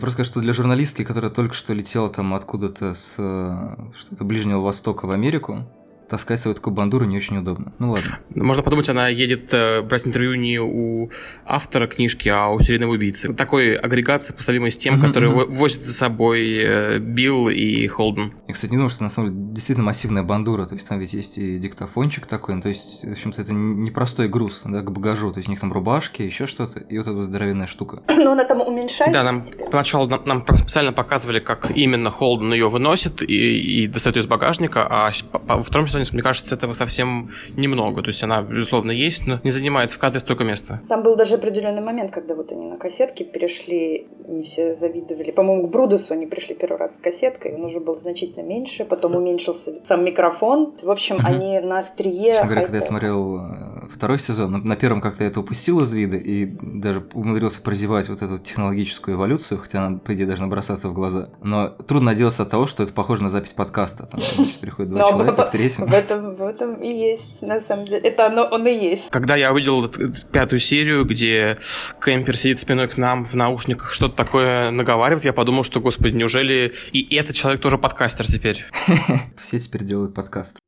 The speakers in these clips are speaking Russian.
Просто скажу, что для журналистки, которая только что летела там откуда-то с э, что-то Ближнего Востока в Америку, таскать свою такую бандуру не очень удобно. Ну ладно. Можно подумать, она едет э, брать интервью не у автора книжки, а у серийного убийцы. Такой агрегат, сопоставимый с тем, mm-hmm. который возит за собой э, Билл и Холден. Я, кстати, не думал, что на самом деле действительно массивная бандура. То есть там ведь есть и диктофончик такой. Ну, то есть, в общем-то, это непростой груз да, к багажу. То есть у них там рубашки, еще что-то, и вот эта здоровенная штука. Ну, она там уменьшается. Да, нам поначалу нам, нам специально показывали, как именно Холден ее выносит и, и достает ее из багажника, а во втором сезоне мне кажется, этого совсем немного. То есть она, безусловно, есть, но не занимает в кадре столько места. Там был даже определенный момент, когда вот они на кассетке перешли, не все завидовали. По-моему, к Брудусу они пришли первый раз с кассеткой, он уже был значительно меньше, потом уменьшился сам микрофон. В общем, угу. они на острие... Честно говоря, когда я смотрел э, второй сезон, на первом как-то это упустил из вида и даже умудрился прозевать вот эту технологическую эволюцию, хотя она, по идее, должна бросаться в глаза. Но трудно отделаться от того, что это похоже на запись подкаста. Там, значит, приходят два человека в третьем. В этом в этом и есть, на самом деле. Это оно, он и есть. Когда я увидел пятую серию, где Кемпер сидит спиной к нам в наушниках, что-то такое наговаривает, я подумал, что, господи, неужели и этот человек тоже подкастер теперь? Все теперь делают подкаст.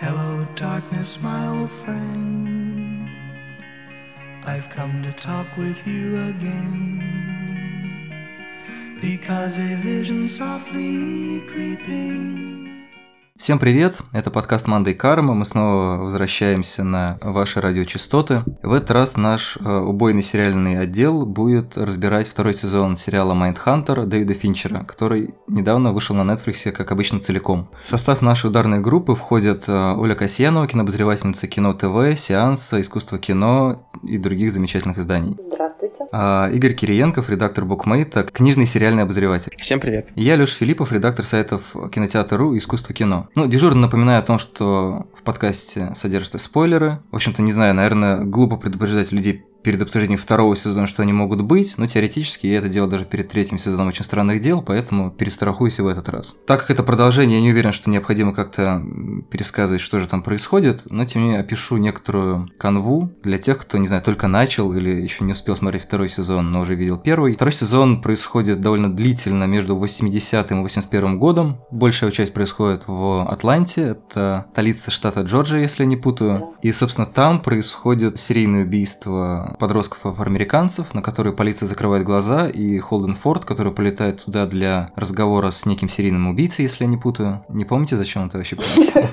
Hello, darkness, my old friend. I've come to talk with you again. Because a vision softly creeping Всем привет! Это подкаст Мандай Карма. Мы снова возвращаемся на ваши радиочастоты. В этот раз наш э, убойный сериальный отдел будет разбирать второй сезон сериала Майндхантер Дэвида Финчера, который недавно вышел на Netflix, как обычно, целиком. В состав нашей ударной группы входят э, Оля Касьянова, кинообозревательница Кино ТВ, Сеанса, Искусство кино и других замечательных изданий. Здравствуйте. А, Игорь Кириенков, редактор Букмейта, книжный сериальный обозреватель. Всем привет. И я, Леша Филиппов, редактор сайтов Кинотеатр.ру и Искусство кино. Ну, дежурно напоминаю о том, что в подкасте содержатся спойлеры. В общем-то, не знаю, наверное, глупо предупреждать людей перед обсуждением второго сезона, что они могут быть, но теоретически я это делал даже перед третьим сезоном «Очень странных дел», поэтому перестрахуюсь и в этот раз. Так как это продолжение, я не уверен, что необходимо как-то пересказывать, что же там происходит, но тем не менее опишу некоторую канву для тех, кто, не знаю, только начал или еще не успел смотреть второй сезон, но уже видел первый. Второй сезон происходит довольно длительно между 80 и 81 годом. Большая часть происходит в Атланте, это столица штата Джорджия, если не путаю. И, собственно, там происходит серийное убийство подростков-афроамериканцев, на которые полиция закрывает глаза, и Холден Форд, который полетает туда для разговора с неким серийным убийцей, если я не путаю. Не помните, зачем это вообще полиция?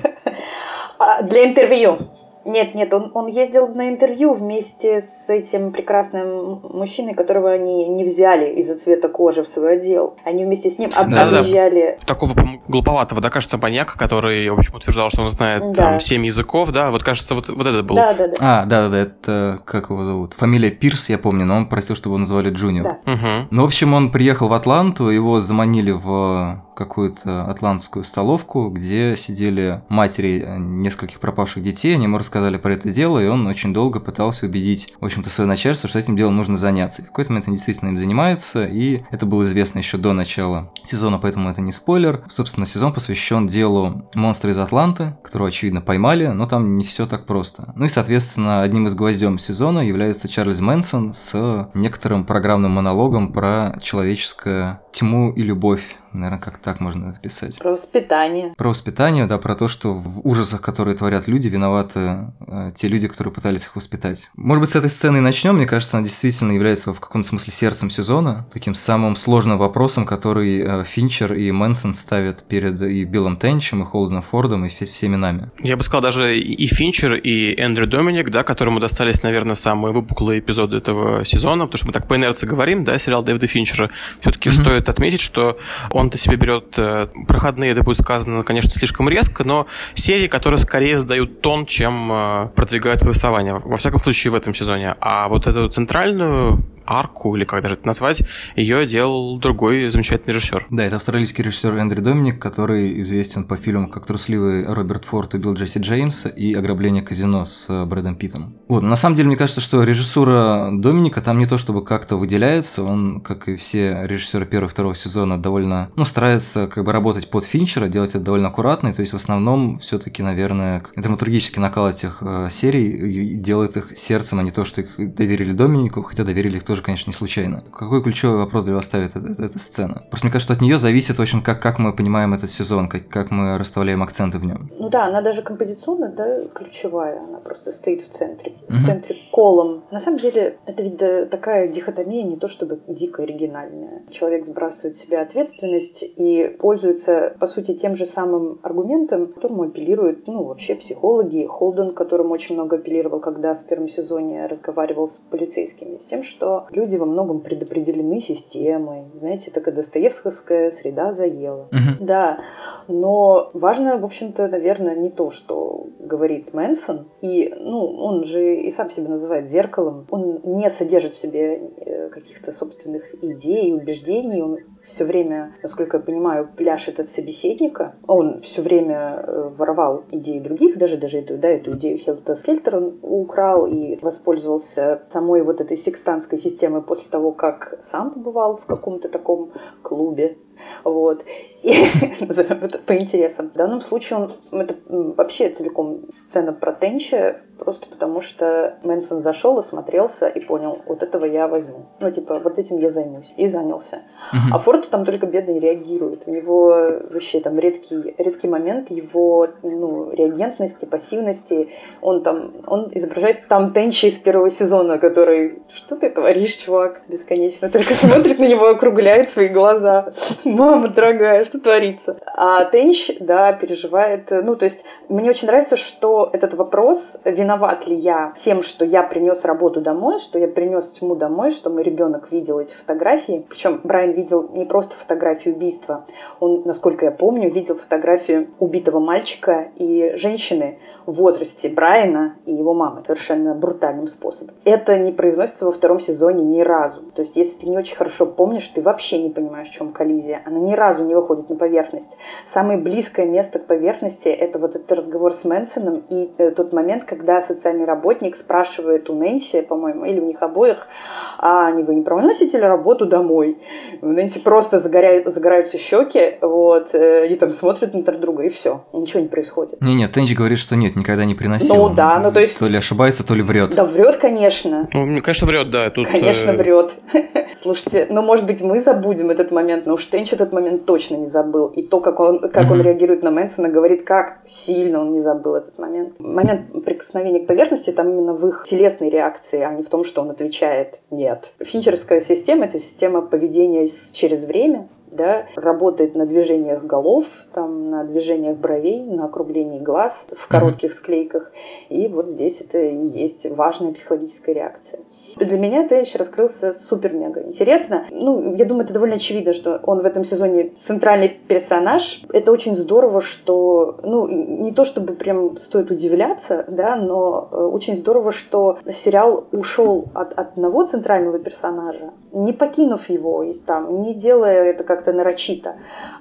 Для интервью. Нет, нет, он, он ездил на интервью вместе с этим прекрасным мужчиной, которого они не взяли из-за цвета кожи в свой отдел. Они вместе с ним об, да, объезжали... Да. Такого глуповатого, да, кажется, маньяка, который, в общем, утверждал, что он знает да. там семь языков, да, вот кажется, вот, вот это был. Да, да, да. А, да, да, да, это, как его зовут? Фамилия Пирс, я помню, но он просил, чтобы его называли Джуниор. Да. Угу. Ну, в общем, он приехал в Атланту, его заманили в какую-то атлантскую столовку, где сидели матери нескольких пропавших детей, они ему рассказали про это дело, и он очень долго пытался убедить, в общем-то, свое начальство, что этим делом нужно заняться. И в какой-то момент они действительно им занимаются, и это было известно еще до начала сезона, поэтому это не спойлер. Собственно, сезон посвящен делу монстра из Атланты, которого, очевидно, поймали, но там не все так просто. Ну и, соответственно, одним из гвоздем сезона является Чарльз Мэнсон с некоторым программным монологом про человеческое тьму и любовь Наверное, как так можно написать. Про воспитание. Про воспитание, да, про то, что в ужасах, которые творят люди, виноваты э, те люди, которые пытались их воспитать. Может быть, с этой сцены и начнем. Мне кажется, она действительно является в каком-то смысле сердцем сезона, таким самым сложным вопросом, который э, Финчер и Мэнсон ставят перед и Биллом Тенчем, и Холденом Фордом, и всеми нами. Я бы сказал, даже и Финчер, и Эндрю Доминик, да, которому достались, наверное, самые выпуклые эпизоды этого сезона, потому что мы так по инерции говорим, да, сериал Дэвида Финчера. Все-таки mm-hmm. стоит отметить, что он-то себе берет э, проходные, это будет сказано, конечно, слишком резко, но серии, которые скорее задают тон, чем э, продвигают повествование. Во всяком случае, в этом сезоне. А вот эту центральную арку, или как даже это назвать, ее делал другой замечательный режиссер. Да, это австралийский режиссер Эндрю Доминик, который известен по фильмам как «Трусливый Роберт Форд» и «Билл Джесси Джеймс» и «Ограбление казино» с Брэдом Питтом. Вот, на самом деле, мне кажется, что режиссура Доминика там не то чтобы как-то выделяется, он, как и все режиссеры первого и второго сезона, довольно, ну, старается как бы работать под Финчера, делать это довольно аккуратно, то есть в основном все-таки, наверное, драматургический накал этих э, серий делает их сердцем, а не то, что их доверили Доминику, хотя доверили их тоже тоже, конечно, не случайно. Какой ключевой вопрос для вас ставит эта, эта, сцена? Просто мне кажется, что от нее зависит, в общем, как, как мы понимаем этот сезон, как, как мы расставляем акценты в нем. Ну да, она даже композиционно, да, ключевая. Она просто стоит в центре. В угу. центре колом. На самом деле, это ведь да, такая дихотомия не то чтобы дико оригинальная. Человек сбрасывает с себя ответственность и пользуется, по сути, тем же самым аргументом, которому апеллируют, ну, вообще психологи. Холден, которому очень много апеллировал, когда в первом сезоне разговаривал с полицейскими, с тем, что люди во многом предопределены системой. Знаете, такая достоевская среда заела. Угу. Да, но важно, в общем-то, наверное, не то, что говорит Мэнсон. И, ну, он же и сам себя называет зеркалом. Он не содержит в себе э, каких-то собственных идей, убеждений. Он все время, насколько я понимаю, пляшет от собеседника. Он все время э, воровал идеи других, даже, даже эту, да, эту идею Хелта Скельтер он украл и воспользовался самой вот этой секстанской системой после того, как сам побывал в каком-то таком клубе вот. И, по интересам. В данном случае он, это вообще целиком сцена про Тенча, просто потому что Мэнсон зашел, осмотрелся и понял, вот этого я возьму. Ну, типа, вот этим я займусь. И занялся. Uh-huh. А Форд там только бедный реагирует. У него вообще там редкий, редкий момент его ну, реагентности, пассивности. Он там, он изображает там Тенча из первого сезона, который, что ты творишь, чувак, бесконечно. Только смотрит на него, округляет свои глаза мама дорогая, что творится? А Тенч, да, переживает, ну, то есть мне очень нравится, что этот вопрос, виноват ли я тем, что я принес работу домой, что я принес тьму домой, что мой ребенок видел эти фотографии. Причем Брайан видел не просто фотографию убийства, он, насколько я помню, видел фотографию убитого мальчика и женщины в возрасте Брайана и его мамы совершенно брутальным способом. Это не произносится во втором сезоне ни разу. То есть, если ты не очень хорошо помнишь, ты вообще не понимаешь, в чем коллизия она ни разу не выходит на поверхность. Самое близкое место к поверхности – это вот этот разговор с Мэнсоном и э, тот момент, когда социальный работник спрашивает у Нэнси, по-моему, или у них обоих, а не вы не проносите ли работу домой? У Нэнси просто загоряют, загораются щеки, вот, э, они там смотрят на друг друга, и все, и ничего не происходит. Не-нет, Тенчи говорит, что нет, никогда не приносил. Ну да, ну то есть... То ли ошибается, то ли врет. Да врет, конечно. Ну, мне кажется, врет, да. Тут, конечно, э... врет. Слушайте, ну может быть мы забудем этот момент, но уж Тенч этот момент точно не забыл. И то, как он, как он реагирует на Мэнсона, говорит, как сильно он не забыл этот момент. Момент прикосновения к поверхности там именно в их телесной реакции, а не в том, что он отвечает «нет». Финчерская система – это система поведения через время, да, работает на движениях голов, там, на движениях бровей, на округлении глаз в коротких склейках. И вот здесь это и есть важная психологическая реакция. Для меня Тейч раскрылся супер-мега интересно. Ну, я думаю, это довольно очевидно, что он в этом сезоне центральный персонаж. Это очень здорово, что, ну, не то чтобы прям стоит удивляться, да, но э, очень здорово, что сериал ушел от одного центрального персонажа, не покинув его, там, не делая это как-то нарочито,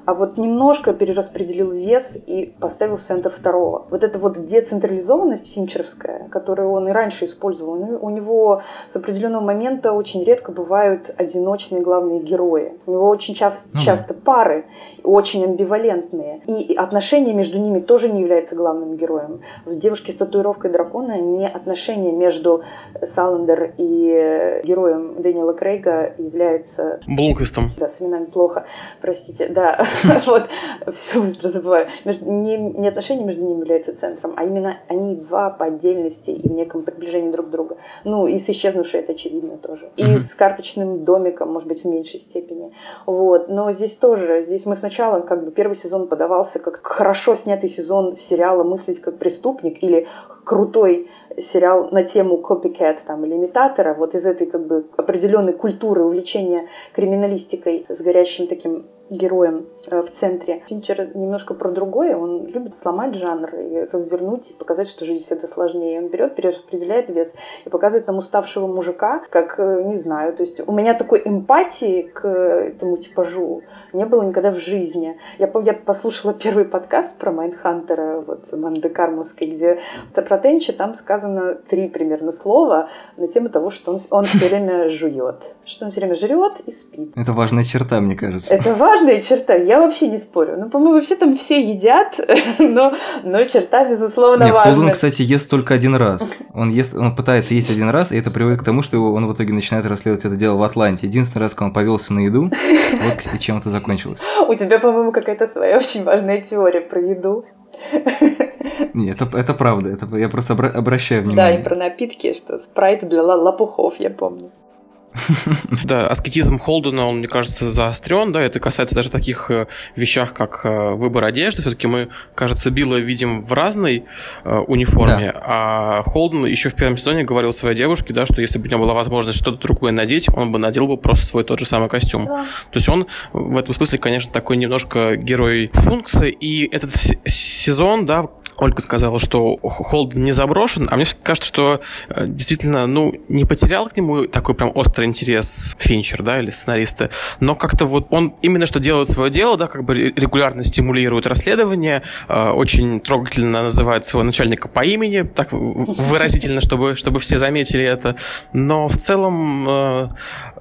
а вот немножко перераспределил вес и поставил в центр второго. Вот эта вот децентрализованность финчеровская, которую он и раньше использовал, у него с определенного момента очень редко бывают одиночные главные герои. У него очень часто, ну, часто пары, очень амбивалентные. И отношения между ними тоже не являются главным героем. В «Девушке с татуировкой дракона» не отношения между Саландер и героем Дэниела Крейга являются... Блумквистом. Да, с именами плохо, простите. Да, вот, все быстро забываю. Не, отношения между ними являются центром, а именно они два по отдельности и в неком приближении друг к другу. Ну, и с исчезнувшей это очевидно тоже. И с карточным домиком, может быть, в меньшей степени. Вот, но здесь тоже, здесь мы сначала, как бы, первый сезон подавался как хорошо снятый сезон сериала «Мыслить как преступник» или крутой сериал на тему copycat там, или имитатора, вот из этой как бы определенной культуры увлечения криминалистикой с горящим таким таким героем э, в центре. Финчер немножко про другое. Он любит сломать жанр и развернуть, и показать, что жизнь всегда сложнее. Он берет, перераспределяет вес и показывает нам уставшего мужика, как, э, не знаю, то есть у меня такой эмпатии к этому типажу не было никогда в жизни. Я, я послушала первый подкаст про Mindhunter'а, вот Манды Кармовской, где про Тенча там сказано три примерно слова на тему того, что он, он все время жует. Что он все время жрет и спит. Это важная черта, мне кажется. Это важно важная черта, я вообще не спорю. Ну, по-моему, вообще там все едят, но, но черта, безусловно, Нет, важная. Холден, кстати, ест только один раз. Он, ест, он пытается есть один раз, и это приводит к тому, что он в итоге начинает расследовать это дело в Атланте. Единственный раз, когда он повелся на еду, вот и чем это закончилось. У тебя, по-моему, какая-то своя очень важная теория про еду. Нет, это, это правда, это, я просто обра- обращаю Да, внимание. и про напитки, что спрайт для лопухов, я помню. Да, аскетизм Холдена, он, мне кажется, заострен, да, это касается даже таких э, вещах, как э, выбор одежды. Все-таки мы, кажется, Билла видим в разной э, униформе, а Холден еще в первом сезоне говорил своей девушке, да, что если бы у него была возможность что-то другое надеть, он бы надел бы просто свой тот же самый костюм. Да. То есть он в этом смысле, конечно, такой немножко герой функции, и этот сезон, да, Ольга сказала, что Холден не заброшен, а мне кажется, что э, действительно, ну, не потерял к нему такой прям острый интерес Финчер, да, или сценаристы, но как-то вот он именно что делает свое дело, да, как бы ре- регулярно стимулирует расследование, э, очень трогательно называет своего начальника по имени, так выразительно, чтобы, чтобы все заметили это, но в целом, э,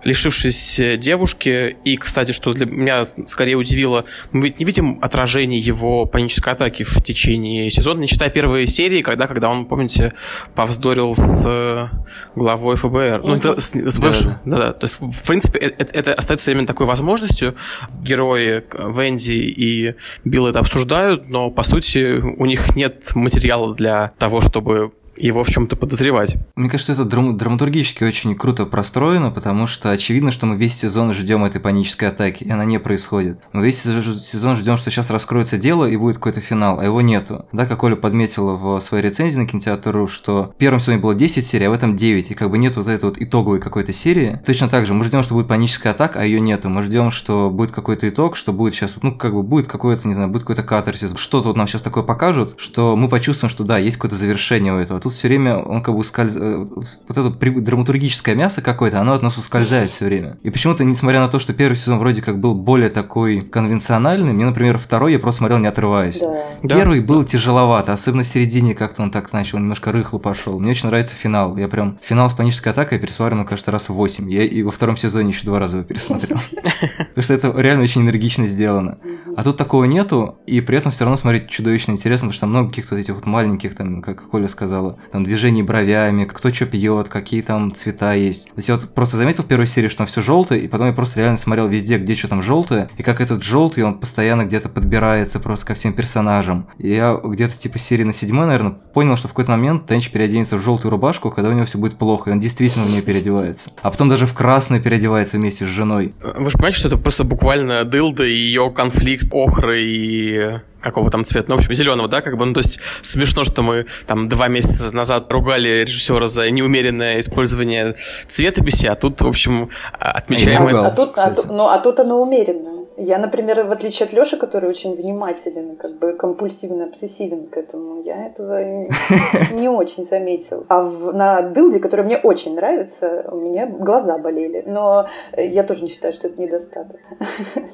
лишившись девушки, и, кстати, что для меня скорее удивило, мы ведь не видим отражений его панической атаки в течение сезона, не считая первой серии, когда, когда он, помните, повздорил с э, главой ФБР. Ну, это с, с бывшим. Да-да. То есть, в принципе, э- это, это остается именно такой возможностью. Герои э, Венди и Билл это обсуждают, но, по сути, у них нет материала для того, чтобы его в чем-то подозревать. Мне кажется, это драм- драматургически очень круто простроено, потому что очевидно, что мы весь сезон ждем этой панической атаки, и она не происходит. Мы весь сез- сезон ждем, что сейчас раскроется дело и будет какой-то финал, а его нету. Да, как Оля подметила в своей рецензии на кинотеатру, что в первом сезоне было 10 серий, а в этом 9, и как бы нет вот этой вот итоговой какой-то серии. Точно так же, мы ждем, что будет паническая атака, а ее нету. Мы ждем, что будет какой-то итог, что будет сейчас, ну, как бы будет какой-то, не знаю, будет какой-то катарсис. Что-то вот нам сейчас такое покажут, что мы почувствуем, что да, есть какое-то завершение у этого. Тут все время он как бы ускользает. Вот это вот при- драматургическое мясо какое-то, оно от нас ускользает все время. И почему-то, несмотря на то, что первый сезон вроде как был более такой конвенциональный, мне, например, второй я просто смотрел не отрываясь. Да. Да. Первый был тяжеловато, особенно в середине как-то он так начал, немножко рыхло пошел. Мне очень нравится финал. Я прям финал с панической атакой пересмотрел, ну, кажется, раз в 8. Я и во втором сезоне еще два раза его пересмотрел. Потому что это реально очень энергично сделано. А тут такого нету, и при этом все равно смотреть чудовищно интересно, потому что там много каких-то вот этих вот маленьких, там, как Коля сказала, там движений бровями, кто что пьет, какие там цвета есть. То есть я вот просто заметил в первой серии, что там все желтое, и потом я просто реально смотрел везде, где что там желтое, и как этот желтый, он постоянно где-то подбирается просто ко всем персонажам. И я где-то типа серии на седьмой, наверное, понял, что в какой-то момент Тенч переоденется в желтую рубашку, когда у него все будет плохо, и он действительно в нее переодевается. А потом даже в красную переодевается вместе с женой. Вы же понимаете, что это просто буквально дылда и ее конфликт охры и какого там цвета, ну, в общем, зеленого, да, как бы, ну, то есть смешно, что мы там два месяца назад ругали режиссера за неумеренное использование цветописи, а тут, в общем, отмечаем ругал. это. А тут, а, ну, а тут оно умеренное. Я, например, в отличие от Лёши, который очень внимателен, как бы компульсивно обсессивен к этому, я этого не очень заметил. А в- на Дылде, который мне очень нравится, у меня глаза болели. Но я тоже не считаю, что это недостаток.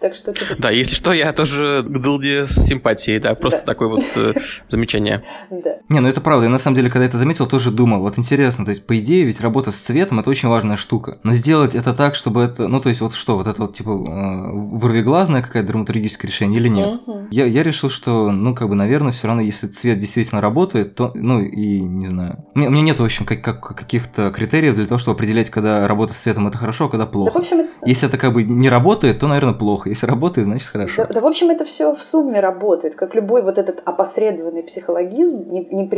Так что Да, если что, я тоже к Дылде с симпатией, да, просто такое вот э, замечание. да. Не, ну это правда. Я на самом деле, когда это заметил, тоже думал. Вот интересно, то есть, по идее, ведь работа с цветом это очень важная штука. Но сделать это так, чтобы это. Ну, то есть, вот что, вот это вот типа э, вырвиглазное какое-то драматургическое решение или нет? Мгм. Я, я решил, что, ну, как бы, наверное, все равно, если цвет действительно работает, то, ну, и не знаю. У меня, у меня нет, в общем, как, как- каких-то критериев для того, чтобы определять, когда работа с цветом это хорошо, а когда Да, в плохо. общем, это- Если это как бы не работает, то, наверное, плохо. Если работает, значит хорошо. Да, да, в общем, это все в сумме работает, как любой вот этот опосредованный психологизм, не, не.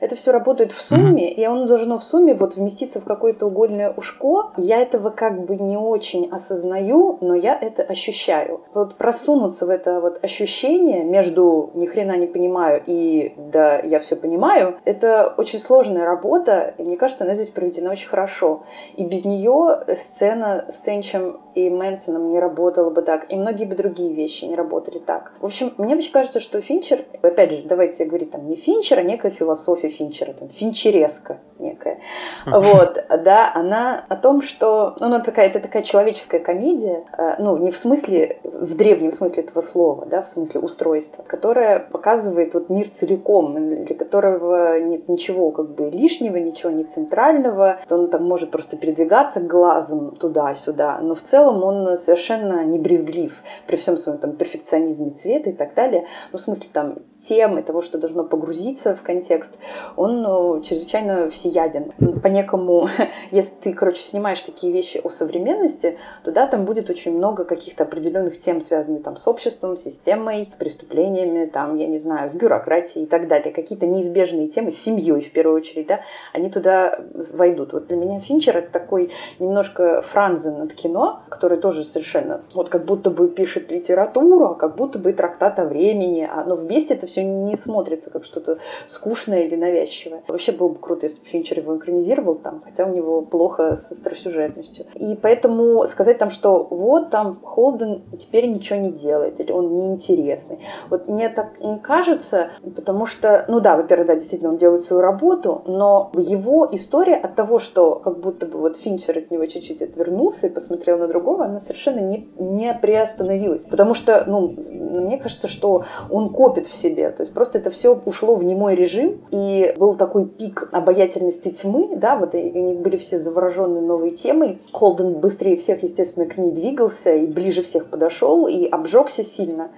Это все работает в сумме, и оно должно в сумме вот вместиться в какое-то угольное ушко. Я этого как бы не очень осознаю, но я это ощущаю. Вот просунуться в это вот ощущение между ни хрена не понимаю и да, я все понимаю, это очень сложная работа, и мне кажется, она здесь проведена очень хорошо. И без нее сцена с Тенчем и Мэнсоном не работала бы так, и многие бы другие вещи не работали так. В общем, мне вообще кажется, что Финчер, опять же, давайте говорить там не Финчер, а некая философия Финчера, там, финчереска некая. Вот, да, она о том, что, ну, она такая, это такая человеческая комедия, э, ну, не в смысле, в древнем смысле этого слова, да, в смысле устройства, которая показывает вот мир целиком, для которого нет ничего как бы лишнего, ничего не центрального, он там может просто передвигаться глазом туда-сюда, но в целом он совершенно брезглив при всем своем там перфекционизме цвета и так далее. Ну, в смысле, там, темы, того, что должно погрузиться в контекст, он ну, чрезвычайно всеяден. По некому, если ты, короче, снимаешь такие вещи о современности, то да, там будет очень много каких-то определенных тем, связанных там с обществом, системой, с преступлениями, там, я не знаю, с бюрократией и так далее. Какие-то неизбежные темы, с семьей в первую очередь, да, они туда войдут. Вот для меня Финчер это такой немножко франзен над кино, который тоже совершенно вот как будто бы пишет литературу, а как будто бы трактат о времени, а, но вместе это все не смотрится как что-то скучное или навязчивое. Вообще было бы круто, если бы Финчер его экранизировал там, хотя у него плохо с остросюжетностью. И поэтому сказать там, что вот там Холден теперь ничего не делает, или он неинтересный. Вот мне так не кажется, потому что, ну да, во-первых, да, действительно, он делает свою работу, но его история от того, что как будто бы вот Финчер от него чуть-чуть отвернулся и посмотрел на другого, она совершенно не, не приостановилась. Потому что, ну, мне кажется, что он копит в себе. То есть просто это все ушло в немой режим, и был такой пик обаятельности тьмы, да, вот и они были все заворожены новой темой. Холден быстрее всех, естественно, к ней двигался и ближе всех подошел и обжегся сильно.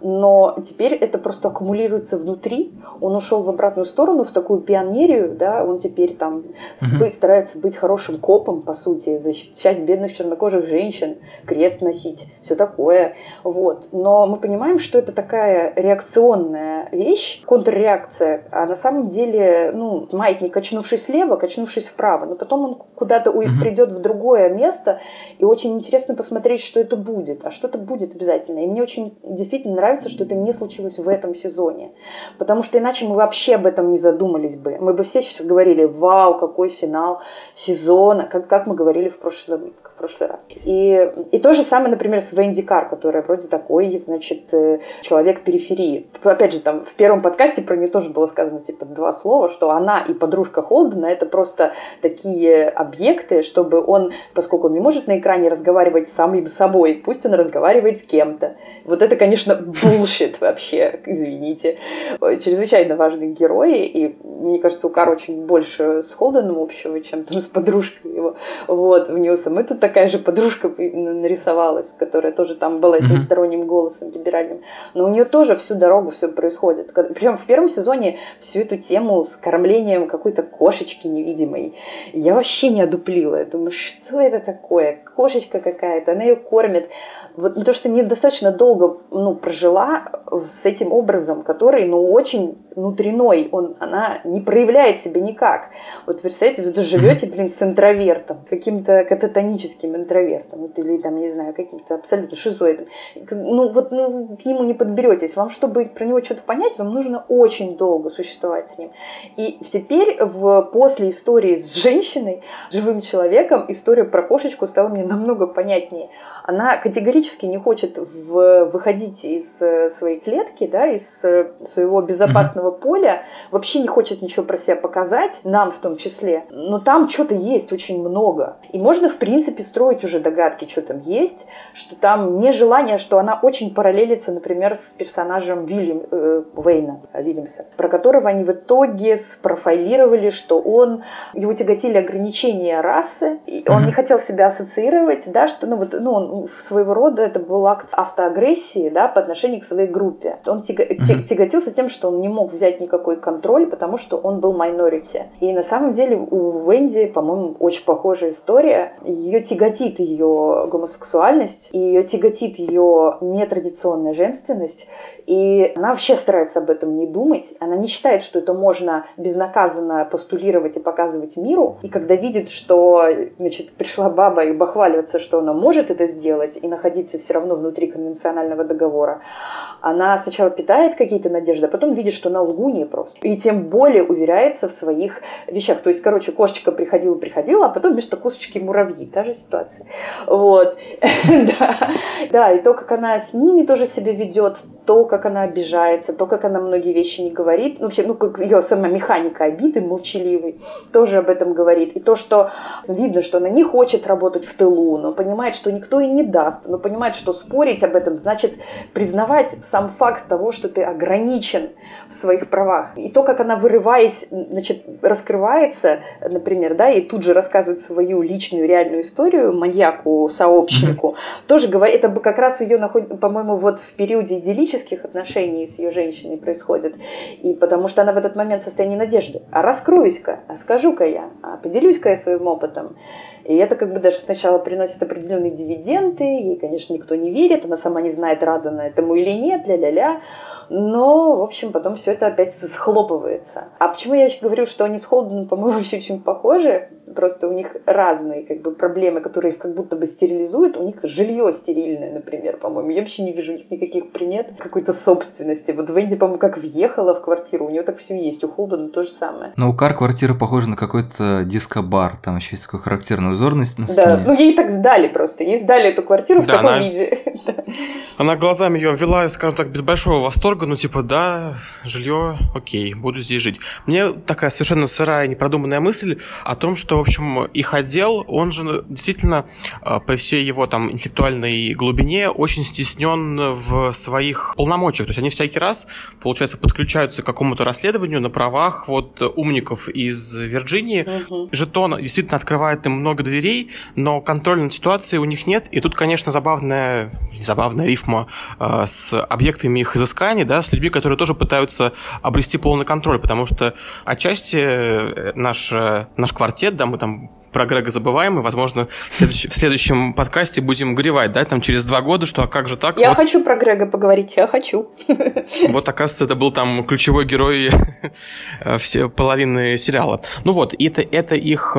Но теперь это просто аккумулируется внутри. Он ушел в обратную сторону, в такую пионерию, да, он теперь там mm-hmm. старается быть хорошим копом, по сути, защищать бедных чернокожих женщин, крест носить, все такое. Вот. Но мы понимаем, что это такая реакционная вещь, контрреакция, а на самом деле, ну, маятник, качнувшись слева, качнувшись вправо, но потом он куда-то угу. придет в другое место, и очень интересно посмотреть, что это будет, а что-то будет обязательно. И мне очень действительно нравится, что это не случилось в этом сезоне, потому что иначе мы вообще об этом не задумались бы. Мы бы все сейчас говорили, вау, какой финал сезона, как, как мы говорили в прошлом, прошлый раз. И, и то же самое, например, с Венди Кар, которая вроде такой, значит, э, человек периферии. Опять же, там в первом подкасте про нее тоже было сказано, типа, два слова, что она и подружка Холдена это просто такие объекты, чтобы он, поскольку он не может на экране разговаривать с самим собой, пусть он разговаривает с кем-то. Вот это, конечно, булшит вообще, извините. Чрезвычайно важные герои, и мне кажется, у Кар очень больше с Холденом общего, чем там с подружкой его. Вот, у нее самой тут такая же подружка нарисовалась, которая тоже там была этим сторонним голосом либеральным. Но у нее тоже всю дорогу все происходит происходит. Причем в первом сезоне всю эту тему с кормлением какой-то кошечки невидимой я вообще не одуплила. Я думаю, что это такое? Кошечка какая-то, она ее кормит. Вот потому что недостаточно долго ну, прожила с этим образом, который, ну, очень внутренной, он, она не проявляет себя никак. Вот представьте, вы живете, блин, с интровертом, каким-то кататоническим интровертом, вот, или там, не знаю, каким-то абсолютно шизоидом. Ну, вот ну, к нему не подберетесь. Вам, чтобы про него что-то понять, вам нужно очень долго существовать с ним. И теперь в, после истории с женщиной, живым человеком, история про кошечку стала мне намного понятнее она категорически не хочет в, выходить из э, своей клетки, да, из э, своего безопасного поля, вообще не хочет ничего про себя показать, нам в том числе. Но там что-то есть очень много. И можно, в принципе, строить уже догадки, что там есть, что там нежелание, что она очень параллелится, например, с персонажем Вильям, э, Вейна Вильямса, про которого они в итоге спрофайлировали, что он, его тяготили ограничения расы, и он не хотел себя ассоциировать, да, что, ну, вот, ну, он своего рода это был акт автоагрессии да, по отношению к своей группе. Он mm-hmm. тяготился тем, что он не мог взять никакой контроль, потому что он был майнорити. И на самом деле у Венди, по-моему, очень похожая история. Ее тяготит ее гомосексуальность, и ее тяготит ее нетрадиционная женственность, и она вообще старается об этом не думать. Она не считает, что это можно безнаказанно постулировать и показывать миру. И когда видит, что значит, пришла баба и бахваливаться, что она может это сделать, и находиться все равно внутри конвенционального договора, она сначала питает какие-то надежды, а потом видит, что она лгунья просто. И тем более уверяется в своих вещах. То есть, короче, кошечка приходила-приходила, а потом вместо косточки муравьи. Та же ситуация. Вот. Да, и то, как она с ними тоже себя ведет, то, как она обижается, то, как она многие вещи не говорит, ну, вообще, ну, как ее сама механика обиды молчаливой, тоже об этом говорит. И то, что видно, что она не хочет работать в тылу, но понимает, что никто и не даст, но понимает, что спорить об этом значит признавать сам факт того, что ты ограничен в своих правах. И то, как она, вырываясь, значит, раскрывается, например, да, и тут же рассказывает свою личную реальную историю маньяку, сообщнику, mm-hmm. тоже говорит, это бы как раз ее находит, по-моему, вот в периоде идиллических отношений с ее женщиной происходит. И потому что она в этот момент в состоянии надежды. А раскроюсь-ка, а скажу-ка я, а поделюсь-ка я своим опытом. И это как бы даже сначала приносит определенные дивиденды, ей, конечно, никто не верит, она сама не знает, рада она этому или нет, ля-ля-ля. Но, в общем, потом все это опять схлопывается. А почему я еще говорю, что они с Холденом, по-моему, вообще очень похожи? Просто у них разные как бы, проблемы, которые их как будто бы стерилизуют. У них жилье стерильное, например, по-моему. Я вообще не вижу у них никаких примет какой-то собственности. Вот Венди, по-моему, как въехала в квартиру, у нее так все есть. У Холдена то же самое. Но у Кар квартира похожа на какой-то диско-бар. Там еще есть такой характерный узор на, на стене. Да, ну ей так сдали просто. Ей сдали эту квартиру да, в таком она... виде. Она глазами ее вела, скажем так, без большого восторга, ну типа, да, жилье, окей, буду здесь жить. Мне такая совершенно сырая, непродуманная мысль о том, что, в общем, их отдел, он же действительно а, при всей его там интеллектуальной глубине очень стеснен в своих полномочиях. То есть они всякий раз, получается, подключаются к какому-то расследованию на правах вот умников из Вирджинии. Угу. Жетон действительно открывает им много дверей, но контроля над ситуацией у них нет. И тут, конечно, забавная, забавная рифма э, с объектами их изысканий, да, с людьми, которые тоже пытаются обрести полный контроль, потому что отчасти э, наш, э, наш квартет, да, мы там про Грега забываем, и, возможно, в, следующ- в следующем подкасте будем горевать, да, там через два года, что а как же так? Я вот... хочу про Грега поговорить, я хочу. Вот, оказывается, это был там ключевой герой все половины сериала. Ну вот, это, это их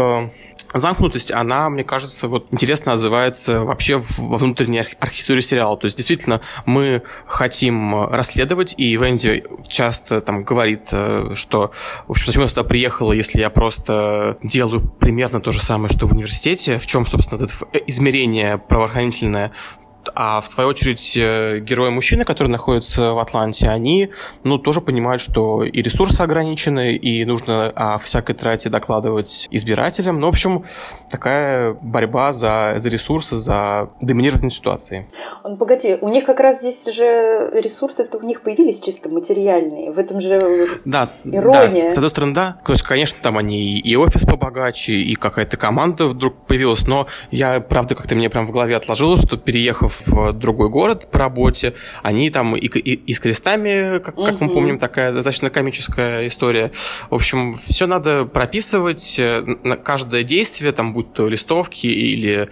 замкнутость, она, мне кажется, вот интересно отзывается вообще во внутренней архитектуре сериала. То есть, действительно, мы хотим расследовать, и Венди часто там говорит, э, что, в общем, зачем я сюда приехала, если я просто делаю примерно то же самое, что в университете, в чем, собственно, это измерение правоохранительное а в свою очередь э, герои-мужчины, которые находятся в Атланте, они ну, тоже понимают, что и ресурсы ограничены, и нужно о всякой трате докладывать избирателям. Ну, в общем, такая борьба за, за ресурсы, за доминирование ситуации. Он, погоди, у них как раз здесь же ресурсы-то у них появились чисто материальные. В этом же да, ирония. Да, с одной стороны, да. То есть, конечно, там они и офис побогаче, и какая-то команда вдруг появилась, но я, правда, как-то мне прям в голове отложилось, что переехав в другой город по работе, они там и, и, и с крестами, как, угу. как мы помним, такая достаточно комическая история. В общем, все надо прописывать, э, на каждое действие, там, будь то листовки или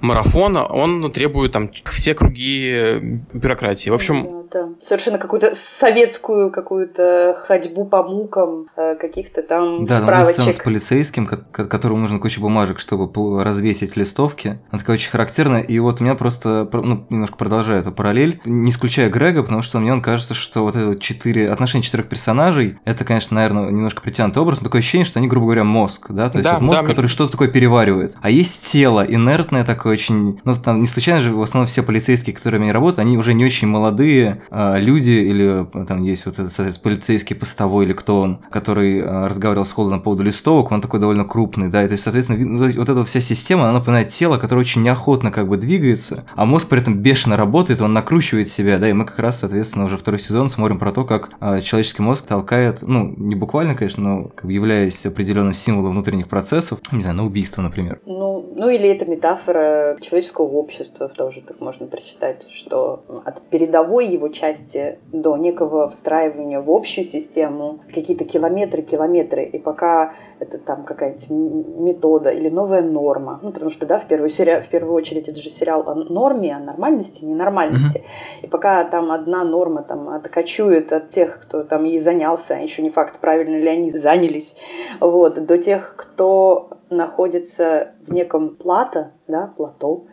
марафон, он требует там все круги бюрократии. В общем, да. Совершенно какую-то советскую какую-то ходьбу по мукам, э, каких-то там да, справочек. Да, с полицейским, которому нужно куча бумажек, чтобы развесить листовки. Она такая очень характерная. И вот у меня просто, ну, немножко продолжаю эту параллель, не исключая Грега, потому что мне он кажется, что вот это четыре, отношения четырех персонажей, это, конечно, наверное, немножко притянутый образ, но такое ощущение, что они, грубо говоря, мозг, да, то есть да, вот мозг, да, который мне... что-то такое переваривает. А есть тело, инертное такое очень, ну, там не случайно же в основном все полицейские, которые у меня работают, они уже не очень молодые, а, люди, или там есть вот этот, полицейский постовой, или кто он, который а, разговаривал с Холденом по поводу листовок, он такой довольно крупный, да, и то есть, соответственно, вот эта вся система, она напоминает тело, которое очень неохотно как бы двигается, а мозг при этом бешено работает, он накручивает себя, да, и мы как раз, соответственно, уже второй сезон смотрим про то, как э, человеческий мозг толкает, ну, не буквально, конечно, но как бы являясь определенным символом внутренних процессов, не знаю, на убийство, например. Ну, ну или это метафора человеческого общества, тоже так можно прочитать, что от передовой его части до некого встраивания в общую систему какие-то километры, километры, и пока это там какая-нибудь метода или новая норма, ну, потому что, да, в первую, серия, в первую очередь это же сериал о норме, о нормальности, ненормальности, mm-hmm. и пока там одна норма там откачует от тех, кто там ей занялся, а еще не факт, правильно ли они занялись, вот, до тех, кто находится в неком плато, да, плато,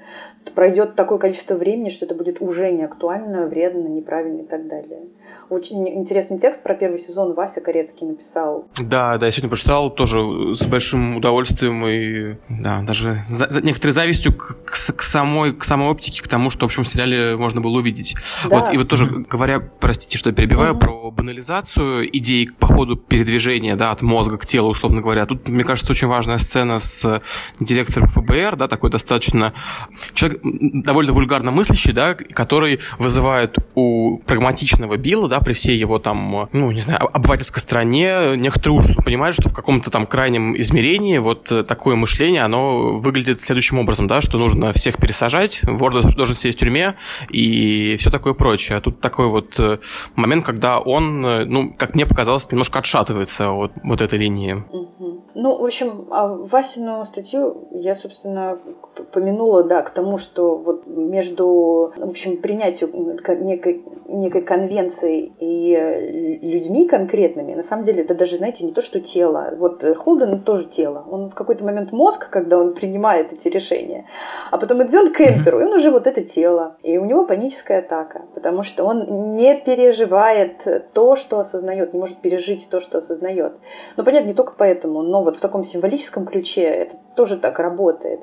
пройдет такое количество времени, что это будет уже не актуально, вредно, неправильно и так далее. Очень интересный текст про первый сезон Вася Корецкий написал. Да, да, я сегодня прочитал тоже с большим удовольствием и да, даже за, за некоторой завистью к, к к, самой к самой оптике, к тому, что в общем в сериале можно было увидеть. Да. Вот и вот тоже говоря, простите, что я перебиваю, mm-hmm. про банализацию идей по ходу передвижения, да, от мозга к телу, условно говоря. Тут, мне кажется, очень важная сцена с директором ФБР, да, такой достаточно человек довольно вульгарно мыслящий, да, который вызывает у прагматичного Билла, да, при всей его там, ну, не знаю, обывательской стране некоторый ужас. Он понимает, что в каком-то там крайнем измерении вот такое мышление, оно выглядит следующим образом, да, что нужно всех пересажать, вор должен сидеть в тюрьме и все такое прочее. А тут такой вот э, момент, когда он, э, ну, как мне показалось, немножко отшатывается от вот этой линии. Ну, в общем, а Васину статью я, собственно, помянула, да, к тому, что вот между, в общем, принятием некой, некой конвенции и людьми конкретными, на самом деле, это даже, знаете, не то, что тело. Вот Холден тоже тело. Он в какой-то момент мозг, когда он принимает эти решения, а потом идет к Эмперу, и он уже вот это тело. И у него паническая атака, потому что он не переживает то, что осознает, не может пережить то, что осознает. Ну, понятно, не только поэтому, но вот в таком символическом ключе это тоже так работает.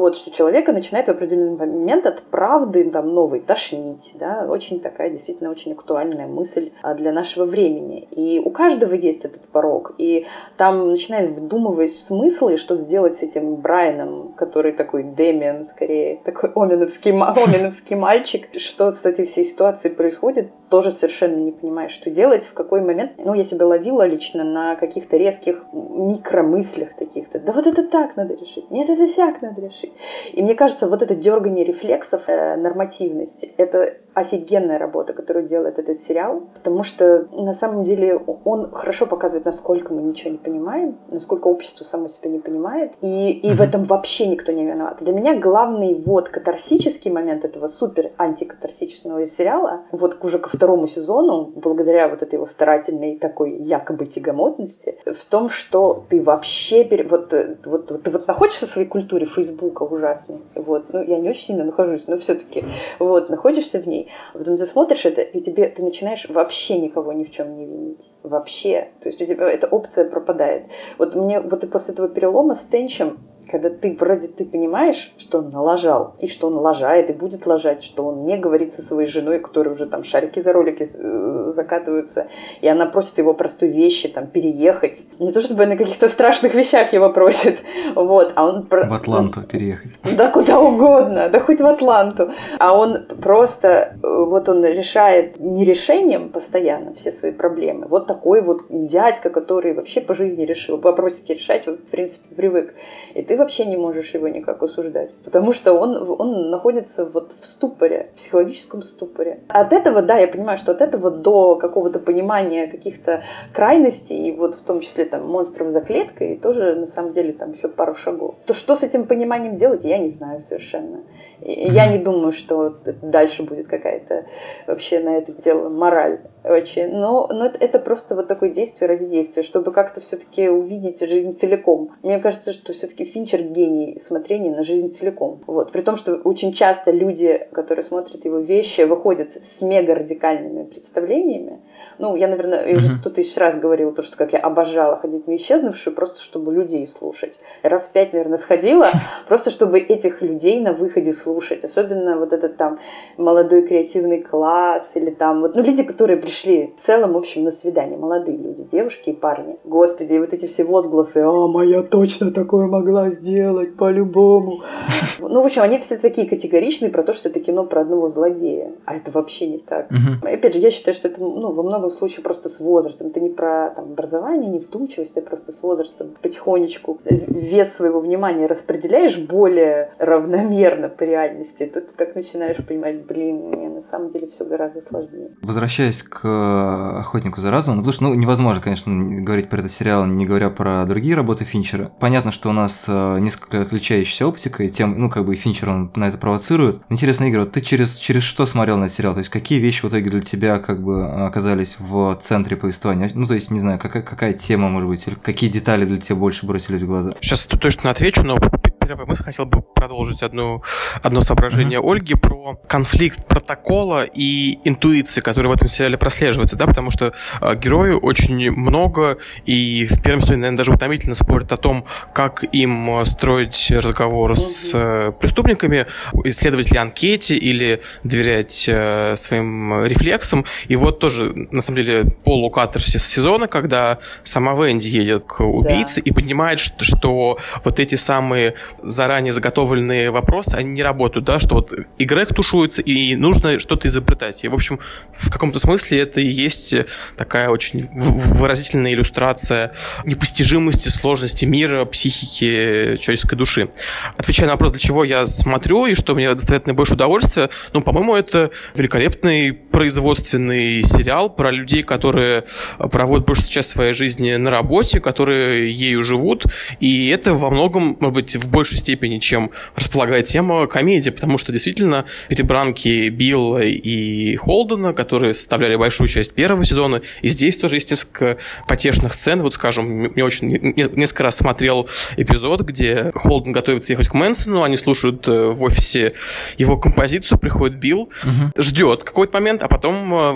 Вот, что человека начинает в определенный момент от правды там, новой тошнить. Да? Очень такая действительно очень актуальная мысль а, для нашего времени. И у каждого есть этот порог. И там начинает вдумываясь в смыслы, что сделать с этим Брайаном, который такой Дэмиан скорее, такой оменовский, оменовский мальчик, что с этой всей ситуацией происходит, тоже совершенно не понимаешь, что делать, в какой момент. Ну, я себя ловила лично на каких-то резких микромыслях таких-то. Да вот это так надо решить. Нет, это сяк надо решить. И мне кажется, вот это дергание рефлексов, э, нормативности, это офигенная работа, которую делает этот сериал, потому что на самом деле он хорошо показывает, насколько мы ничего не понимаем, насколько общество само себя не понимает, и, и mm-hmm. в этом вообще никто не виноват. Для меня главный вот катарсический момент этого супер антикатарсического сериала, вот уже ко второму сезону, благодаря вот этой его старательной такой якобы тягомотности, в том, что ты вообще пере... вот, вот, вот ты вот находишься в своей культуре Фейсбука ужасной, вот, ну я не очень сильно нахожусь, но все-таки, вот, находишься в ней, а потом ты смотришь это, и тебе ты начинаешь вообще никого ни в чем не винить. Вообще. То есть у тебя эта опция пропадает. Вот мне вот и после этого перелома с Тенчем когда ты вроде ты понимаешь, что он налажал, и что он лажает, и будет лажать, что он не говорит со своей женой, которая уже там шарики за ролики э, закатываются, и она просит его простой вещи, там, переехать. Не то чтобы на каких-то страшных вещах его просит, вот, а он... В Атланту переехать. Да куда угодно, да хоть в Атланту. А он просто, э, вот он решает не решением постоянно все свои проблемы, вот такой вот дядька, который вообще по жизни решил вопросики решать, он, в принципе, привык. И ты вообще не можешь его никак осуждать, потому что он, он находится вот в ступоре, в психологическом ступоре. От этого, да, я понимаю, что от этого до какого-то понимания каких-то крайностей, и вот в том числе там монстров за клеткой, тоже на самом деле там еще пару шагов. То что с этим пониманием делать, я не знаю совершенно. Я не думаю, что дальше будет какая-то вообще на это дело мораль очень. Но, но это, это просто вот такое действие ради действия, чтобы как-то все-таки увидеть жизнь целиком. Мне кажется, что все-таки Финчер гений смотрения на жизнь целиком. Вот. При том, что очень часто люди, которые смотрят его вещи, выходят с мега радикальными представлениями, ну, я, наверное, я уже сто тысяч раз говорила, то, что как я обожала ходить на исчезнувшую, просто чтобы людей слушать. Раз в пять, наверное, сходила, просто чтобы этих людей на выходе слушать. Особенно вот этот там молодой креативный класс или там вот, ну, люди, которые пришли в целом, в общем, на свидание. Молодые люди, девушки и парни. Господи, и вот эти все возгласы, а, моя точно такое могла сделать, по-любому. Ну, в общем, они все такие категоричные про то, что это кино про одного злодея. А это вообще не так. Опять же, я считаю, что это, ну, во многом случае просто с возрастом. Это не про там, образование, не вдумчивость, а просто с возрастом потихонечку вес своего внимания распределяешь более равномерно по реальности, то ты так начинаешь понимать, блин, мне на самом деле все гораздо сложнее. Возвращаясь к э, «Охотнику за разумом», потому что ну, невозможно, конечно, говорить про этот сериал, не говоря про другие работы Финчера. Понятно, что у нас э, несколько отличающаяся оптика, и тем, ну, как бы Финчер он на это провоцирует. Интересно, Игорь, вот ты через, через что смотрел на этот сериал? То есть какие вещи в итоге для тебя как бы оказались в центре повествования? Ну, то есть, не знаю, какая, какая тема, может быть, или какие детали для тебя больше бросили в глаза? Сейчас точно отвечу, но первая мысль хотел бы продолжить одно, одно соображение mm-hmm. Ольги про конфликт протокола и интуиции, который в этом сериале прослеживается, да, потому что э, герою очень много, и в первом сезоне, наверное, даже утомительно спорят о том, как им строить разговор mm-hmm. с э, преступниками, исследовать ли анкете или доверять э, своим рефлексам. И вот тоже, на самом деле, полукатарсис сезона, когда сама Венди едет к убийце да. и понимает, что, что вот эти самые заранее заготовленные вопросы, они не работают, да, что вот Y тушуется, и нужно что-то изобретать. И, в общем, в каком-то смысле это и есть такая очень выразительная иллюстрация непостижимости, сложности мира, психики человеческой души. Отвечая на вопрос, для чего я смотрю и что мне доставляет наибольшее удовольствие, ну, по-моему, это великолепный производственный сериал про людей, которые проводят большую часть своей жизни на работе, которые ею живут, и это во многом, может быть, в большей степени, чем располагает тема комедии, потому что действительно перебранки Билла и Холдена, которые составляли большую часть первого сезона, и здесь тоже есть несколько потешных сцен, вот скажем, мне очень несколько раз смотрел эпизод, где Холден готовится ехать к Мэнсону, они слушают э, в офисе его композицию, приходит Билл, угу. ждет какой-то момент, а потом э,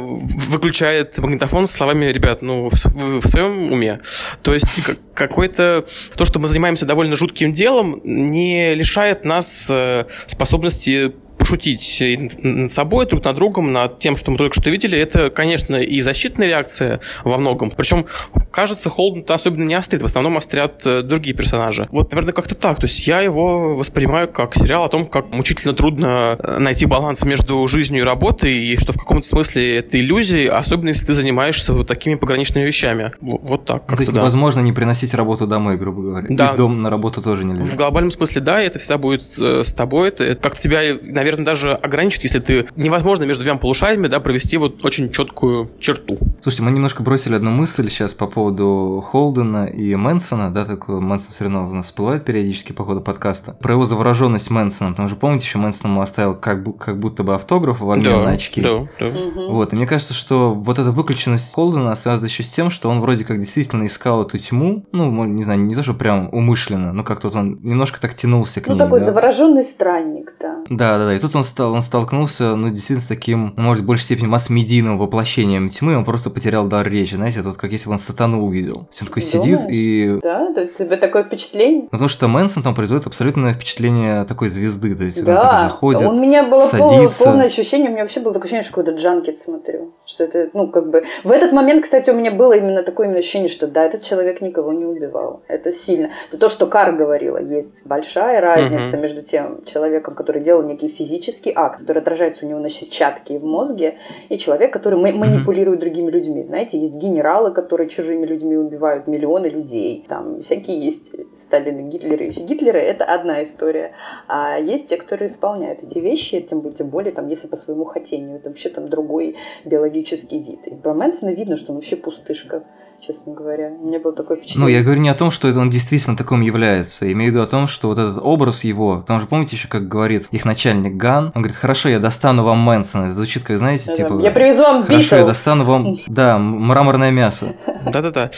выключает магнитофон с словами, ребят, ну, вы в своем уме. То есть какой-то... То, что мы занимаемся довольно жутким делом, не лишает нас э, способности пошутить над собой, друг над другом, над тем, что мы только что видели, это, конечно, и защитная реакция во многом. Причем, кажется, Холден-то особенно не острит, в основном острят э, другие персонажи. Вот, наверное, как-то так. То есть я его воспринимаю как сериал о том, как мучительно трудно э, найти баланс между жизнью и работой, и что в каком-то смысле это иллюзия, особенно если ты занимаешься вот такими пограничными вещами. Вот так. То есть да. невозможно не приносить работу домой, грубо говоря. Да. И дом на работу тоже нельзя. В глобальном смысле, да, это всегда будет э, с тобой. Это как-то тебя, наверное, даже ограничит, если ты невозможно между двумя полушариями да, провести вот очень четкую черту. Слушайте, мы немножко бросили одну мысль сейчас по поводу Холдена и Мэнсона, да, такой Мэнсон все равно у нас всплывает периодически по ходу подкаста, про его завороженность Мэнсоном, потому что помните, еще Мэнсон ему оставил как, как будто бы автограф в обмен да, на очки. Да, да. Вот, и мне кажется, что вот эта выключенность Холдена связана еще с тем, что он вроде как действительно искал эту тьму, ну, не знаю, не то, что прям умышленно, но как-то вот он немножко так тянулся к ну, ней. Ну, такой да? завороженный странник, да. Да, да, да, и тут он стал, он столкнулся, ну, действительно, с таким, может, в большей степени масс-медийным воплощением тьмы, он просто потерял дар речи, знаете, это вот как если бы он сатану увидел. То есть он такой Думаешь? сидит и... Да, да, тебе такое впечатление? Ну, потому что Мэнсон там производит абсолютное впечатление такой звезды, то есть да, он так заходит, у меня было садится. полное ощущение, у меня вообще было такое ощущение, что какой-то джанкет смотрю, что это, ну, как бы... В этот момент, кстати, у меня было именно такое именно ощущение, что да, этот человек никого не убивал, это сильно. То, что Кар говорила, есть большая разница угу. между тем человеком, который делал некий физический акт, который отражается у него на сетчатке в мозге, и человек, который манипулирует другими людьми. Знаете, есть генералы, которые чужими людьми убивают миллионы людей. Там всякие есть Сталины, Гитлеры. Гитлеры – это одна история. А есть те, которые исполняют эти вещи, тем, тем более, там, если по своему хотению. Это вообще там другой биологический вид. И про Мэнсона видно, что он вообще пустышка честно говоря. У меня было такое впечатление. Ну, я говорю не о том, что это он действительно таким является. Я имею в виду о том, что вот этот образ его, там же помните еще, как говорит их начальник Ган, он говорит, хорошо, я достану вам Мэнсона. Это звучит, как, знаете, да, типа... Я привезу вам Хорошо, Битлз. я достану вам, да, мраморное мясо. Да-да-да.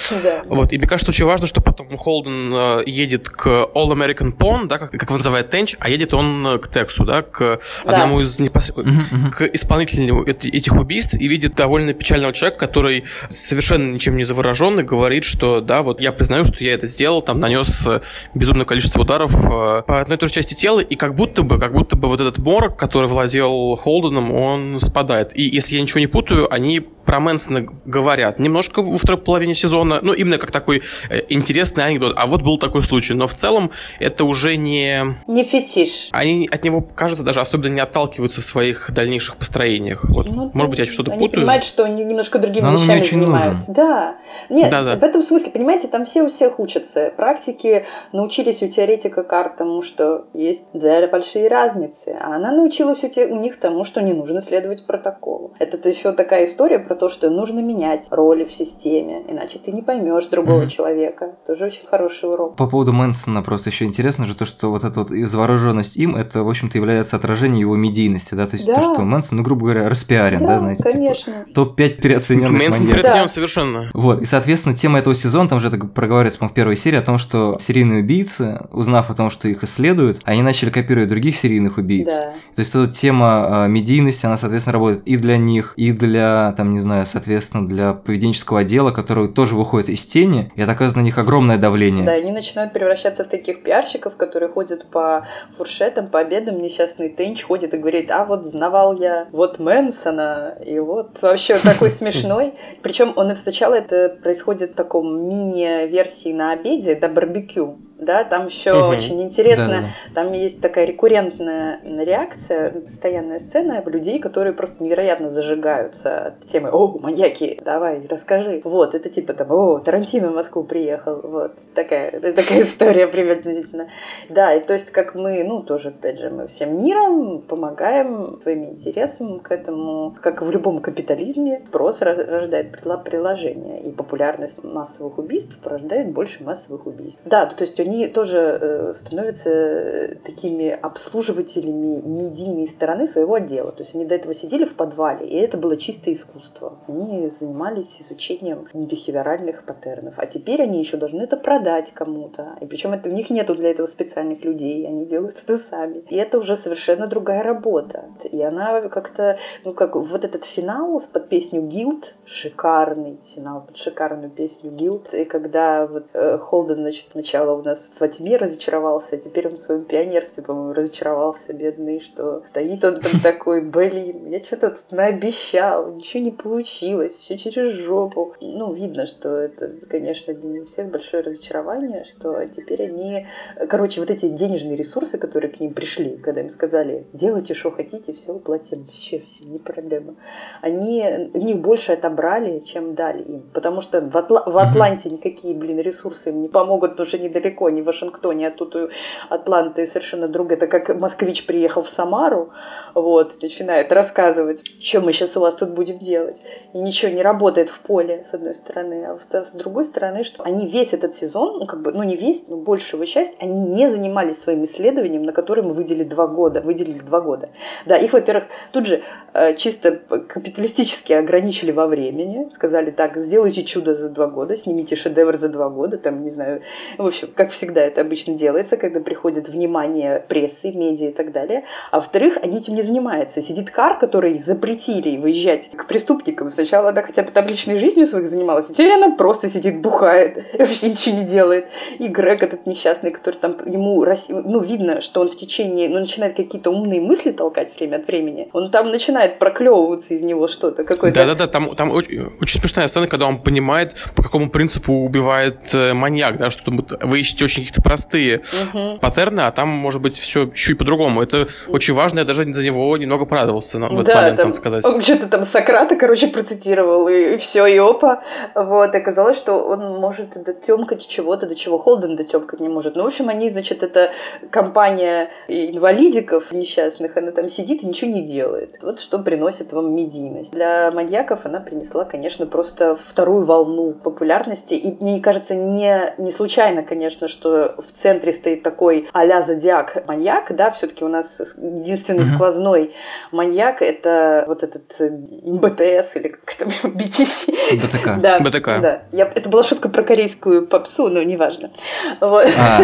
Вот, и мне кажется, очень важно, что потом Холден э, едет к All American Pawn, да, как, его называет Тенч, а едет он э, к Тексу, да, к одному из непосредственно, к исполнителю этих убийств, и видит довольно печального человека, который совершенно ничем не завороженный, говорит, что да, вот я признаю, что я это сделал, там нанес э, безумное количество ударов по одной и той же части тела, и как будто бы, как будто бы вот этот морок, который владел Холденом, он спадает. И если я ничего не путаю, они про Мэнсона говорят немножко во второй половине сезона, ну, именно как такой э, интересный анекдот. А вот был такой случай. Но в целом это уже не... Не фетиш. Они от него, кажется, даже особенно не отталкиваются в своих дальнейших построениях. Вот. Ну, Может быть, я что-то они путаю. понимают, что они немножко другими Но вещами очень занимаются. нужен. Да. Нет, Да, да. в этом смысле, понимаете, там все у всех учатся. Практики научились у теоретика карт тому, что есть две большие разницы. А она научилась у, те, у них тому, что не нужно следовать протоколу. Это еще такая история про то, что нужно менять роли в системе, иначе ты не поймешь другого Мгм. человека. Тоже очень хороший урок. По поводу Мэнсона просто еще интересно же то, что вот эта вот завороженность им, это, в общем-то, является отражением его медийности, да, то есть Да. то, что Мэнсон, ну, грубо говоря, распиарен, да, знаете, типа, конечно. топ-5 переоцененных Мэнсон маньяков. переоценен Да. совершенно. Вот, и И, соответственно, тема этого сезона, там же это проговаривается, по в первой серии, о том, что серийные убийцы, узнав о том, что их исследуют, они начали копировать других серийных убийц. Да. То есть эта тема э, медийности, она, соответственно, работает и для них, и для, там, не знаю, соответственно, для поведенческого отдела, который тоже выходит из тени, и это оказывает на них огромное давление. Да, они начинают превращаться в таких пиарщиков, которые ходят по фуршетам, по обедам, несчастный Тенч ходит и говорит, а вот знавал я вот Мэнсона, и вот вообще такой смешной. Причем он сначала это происходит в таком мини-версии на обеде, до барбекю да, там еще угу. очень интересно, да, да. там есть такая рекуррентная реакция, постоянная сцена людей, которые просто невероятно зажигаются от темы «О, маньяки, давай, расскажи». Вот, это типа там «О, Тарантино в Москву приехал», вот, такая, такая история приблизительно. Да, и то есть как мы, ну, тоже, опять же, мы всем миром помогаем своим интересам к этому, как в любом капитализме, спрос рождает приложение, и популярность массовых убийств порождает больше массовых убийств. Да, то есть они тоже э, становятся э, такими обслуживателями медийной стороны своего отдела. То есть они до этого сидели в подвале, и это было чистое искусство. Они занимались изучением бихевиоральных паттернов. А теперь они еще должны это продать кому-то. И причем это, у них нету для этого специальных людей, они делают это сами. И это уже совершенно другая работа. И она как-то, ну как вот этот финал под песню «Guild», шикарный финал под шикарную песню «Guild». И когда вот э, Холден, значит, сначала у нас нас во тьме разочаровался, а теперь он в своем пионерстве, по-моему, разочаровался, бедный, что стоит он там такой, блин, я что-то тут наобещал, ничего не получилось, все через жопу. Ну, видно, что это, конечно, для всех большое разочарование, что теперь они... Короче, вот эти денежные ресурсы, которые к ним пришли, когда им сказали, делайте, что хотите, все уплатим, вообще все, не проблема. Они у них больше отобрали, чем дали им. Потому что в, Атла... в Атланте никакие, блин, ресурсы им не помогут, потому что недалеко не в Вашингтоне, а тут Атланты совершенно друг. Это как москвич приехал в Самару, вот, начинает рассказывать, что мы сейчас у вас тут будем делать. И ничего не работает в поле, с одной стороны. А с другой стороны, что они весь этот сезон, ну, как бы, ну, не весь, но большую часть, они не занимались своим исследованием, на которое мы выделили два года. Выделили два года. Да, их, во-первых, тут же э, чисто капиталистически ограничили во времени. Сказали, так, сделайте чудо за два года, снимите шедевр за два года, там, не знаю, в общем, как всегда это обычно делается, когда приходит внимание прессы, медиа и так далее. А во-вторых, они этим не занимаются. Сидит Кар, который запретили выезжать к преступникам. Сначала она хотя бы там личной жизнью своих занималась, а теперь она просто сидит, бухает, вообще ничего не делает. И Грег этот несчастный, который там ему, ну, видно, что он в течение, ну, начинает какие-то умные мысли толкать время от времени. Он там начинает проклевываться из него что-то, какое-то... Да-да-да, там, там очень, очень смешная сцена, когда он понимает, по какому принципу убивает э, маньяк, да, что вы ищете очень какие-то простые угу. паттерны, а там может быть все и по-другому. Это очень важно, я даже за него немного порадовался в этот да, момент, там, сказать. Он что-то там Сократа, короче, процитировал, и, и все, и опа. Вот, и оказалось, что он может дотемкать чего-то, до чего Холден дотемкать не может. Ну, в общем, они, значит, это компания инвалидиков несчастных, она там сидит и ничего не делает. Вот что приносит вам медийность. Для маньяков она принесла, конечно, просто вторую волну популярности. И мне кажется, не, не случайно, конечно, что в центре стоит такой а-ля зодиак маньяк, да, все-таки у нас единственный mm-hmm. сквозной маньяк это вот этот э, БТС или как там BTC. БТК. Да, БТК. Да. Я, это была шутка про корейскую попсу, но неважно. Вот. А.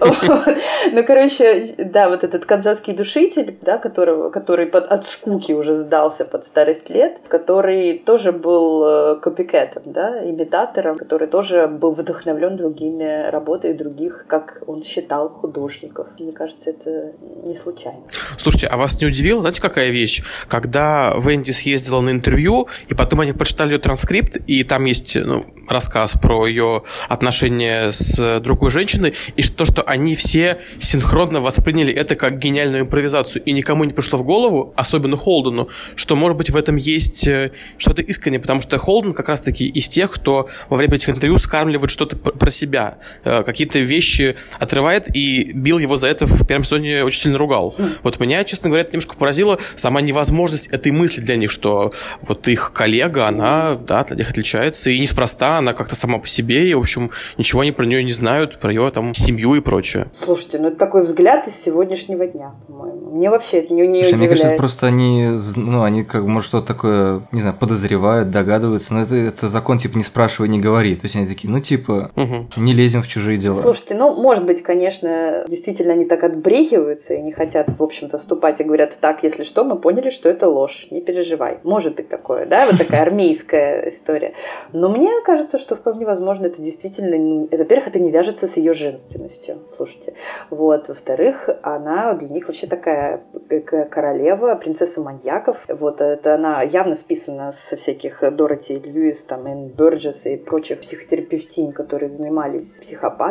Ну, короче, да, вот этот канзасский душитель, да, которого, который под, от скуки уже сдался под старость лет, который тоже был э, копикетом, да, имитатором, который тоже был вдохновлен другими работами и других, как он считал, художников. Мне кажется, это не случайно. Слушайте, а вас не удивило, знаете, какая вещь? Когда Венди съездила на интервью, и потом они прочитали ее транскрипт, и там есть ну, рассказ про ее отношения с другой женщиной, и то, что они все синхронно восприняли это как гениальную импровизацию, и никому не пришло в голову, особенно Холдену, что, может быть, в этом есть э, что-то искреннее, потому что Холден как раз-таки из тех, кто во время этих интервью скармливает что-то про себя, э, какие какие-то вещи отрывает, и Билл его за это в первом сезоне очень сильно ругал. Вот меня, честно говоря, это немножко поразило сама невозможность этой мысли для них, что вот их коллега, она, да, для них отличается, и неспроста она как-то сама по себе, и, в общем, ничего они про нее не знают, про ее там семью и прочее. Слушайте, ну это такой взгляд из сегодняшнего дня, по-моему. Мне вообще это не, не Слушай, удивляет. мне кажется, это просто они, ну, они как бы, может, что-то такое, не знаю, подозревают, догадываются, но это, это закон, типа, не спрашивай, не говори. То есть они такие, ну, типа, Угу. не лезем в чужие дела. Слушайте, ну, может быть, конечно, действительно они так отбрехиваются и не хотят, в общем-то, вступать и говорят, так, если что, мы поняли, что это ложь, не переживай. Может быть такое, да, вот такая армейская история. Но мне кажется, что вполне возможно, это действительно, ну, во-первых, это не вяжется с ее женственностью, слушайте. Вот, во-вторых, она для них вообще такая э, королева, принцесса маньяков. Вот, это она явно списана со всяких Дороти Льюис, там, Энн Бёрджес и прочих психотерапевтинь, которые занимались психопатами.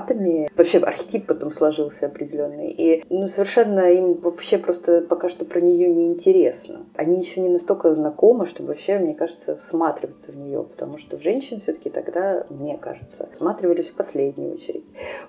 Вообще архетип потом сложился определенный. И ну, совершенно им вообще просто пока что про нее не интересно. Они еще не настолько знакомы, чтобы вообще, мне кажется, всматриваться в нее. Потому что в женщин все-таки тогда, мне кажется, всматривались в последнюю очередь.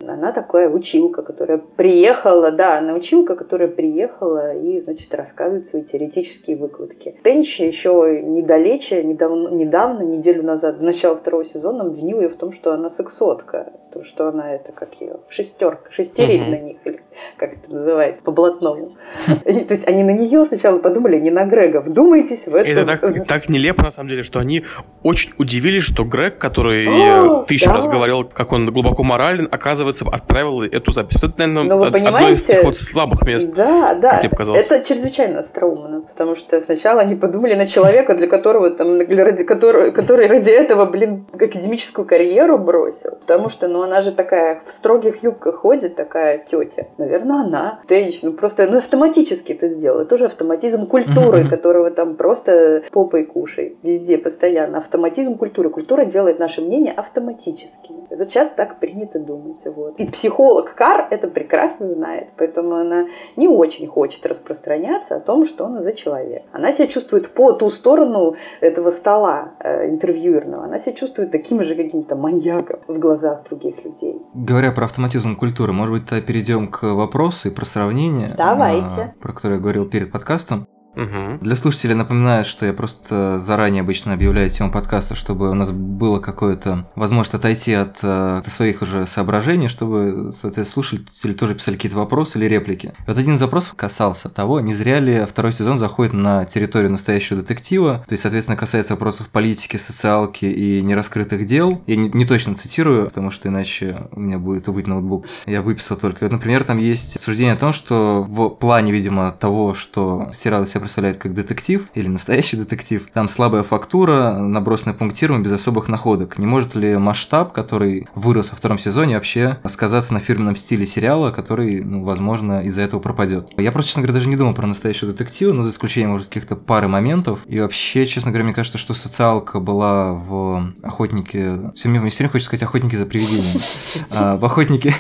Она такая училка, которая приехала, да, она училка, которая приехала и, значит, рассказывает свои теоретические выкладки. Тенч еще недалече, недавно, недавно, неделю назад, до начала второго сезона, обвинил ее в том, что она сексотка. То, что она это, как ее, шестерка, шестерить Мгм. на них, или как это называется, по-блатному. То есть они на нее сначала подумали, не на Грега. Вдумайтесь в это. Это так, так нелепо, на самом деле, что они очень удивились, что Грег, который О, э, тысячу да. раз говорил, как он глубоко морален, оказывается, отправил эту запись. Вот Это, наверное, Ну, одно из таких вот слабых мест. Да, да. как мне показалось. Это чрезвычайно остроумно, потому что сначала они подумали на человека, для которого там, для ради которого, который ради этого, блин, академическую карьеру бросил. Потому что, ну, она же такая в строгих юбках ходит, такая тетя. Наверное, она. Тенч, ну просто, ну, автоматически это сделала. Тоже автоматизм культуры, которого там просто попой кушай. Везде, постоянно. Автоматизм культуры. Культура делает наше мнение автоматическими. И вот сейчас так принято думать. Вот. И психолог Кар это прекрасно знает. Поэтому она не очень хочет распространяться о том, что она за человек. Она себя чувствует по ту сторону этого стола э, интервьюерного. Она себя чувствует таким же каким-то маньяком в глазах других людей. Говоря про автоматизм культуры, может быть, перейдем к вопросу и про сравнение, Давайте. а, про которое я говорил перед подкастом. Мгм. Для слушателей напоминаю, что я просто заранее обычно объявляю тему подкаста, чтобы у нас было какое-то возможность отойти от, э, от своих уже соображений, чтобы, соответственно, слушатели тоже писали какие-то вопросы или реплики. Вот один из запросов касался того, не зря ли второй сезон заходит на территорию настоящего детектива, то есть, соответственно, касается вопросов политики, социалки и нераскрытых дел. Я не, не точно цитирую, потому что иначе у меня будет увыть ноутбук. Я выписал только. Вот, например, там есть суждение о том, что в плане, видимо, того, что из себя представляет как детектив или настоящий детектив, там слабая фактура, набросанная пунктиром без особых находок. Не может ли масштаб, который вырос во втором сезоне, вообще сказаться на фирменном стиле сериала, который, ну, возможно, из-за этого пропадет? Я просто, честно говоря, даже не думал про настоящего детектива, но за исключением, может, каких-то пары моментов. И вообще, честно говоря, мне кажется, что социалка была в охотнике. Все мне все время хочется сказать охотники за привидениями. А, в охотнике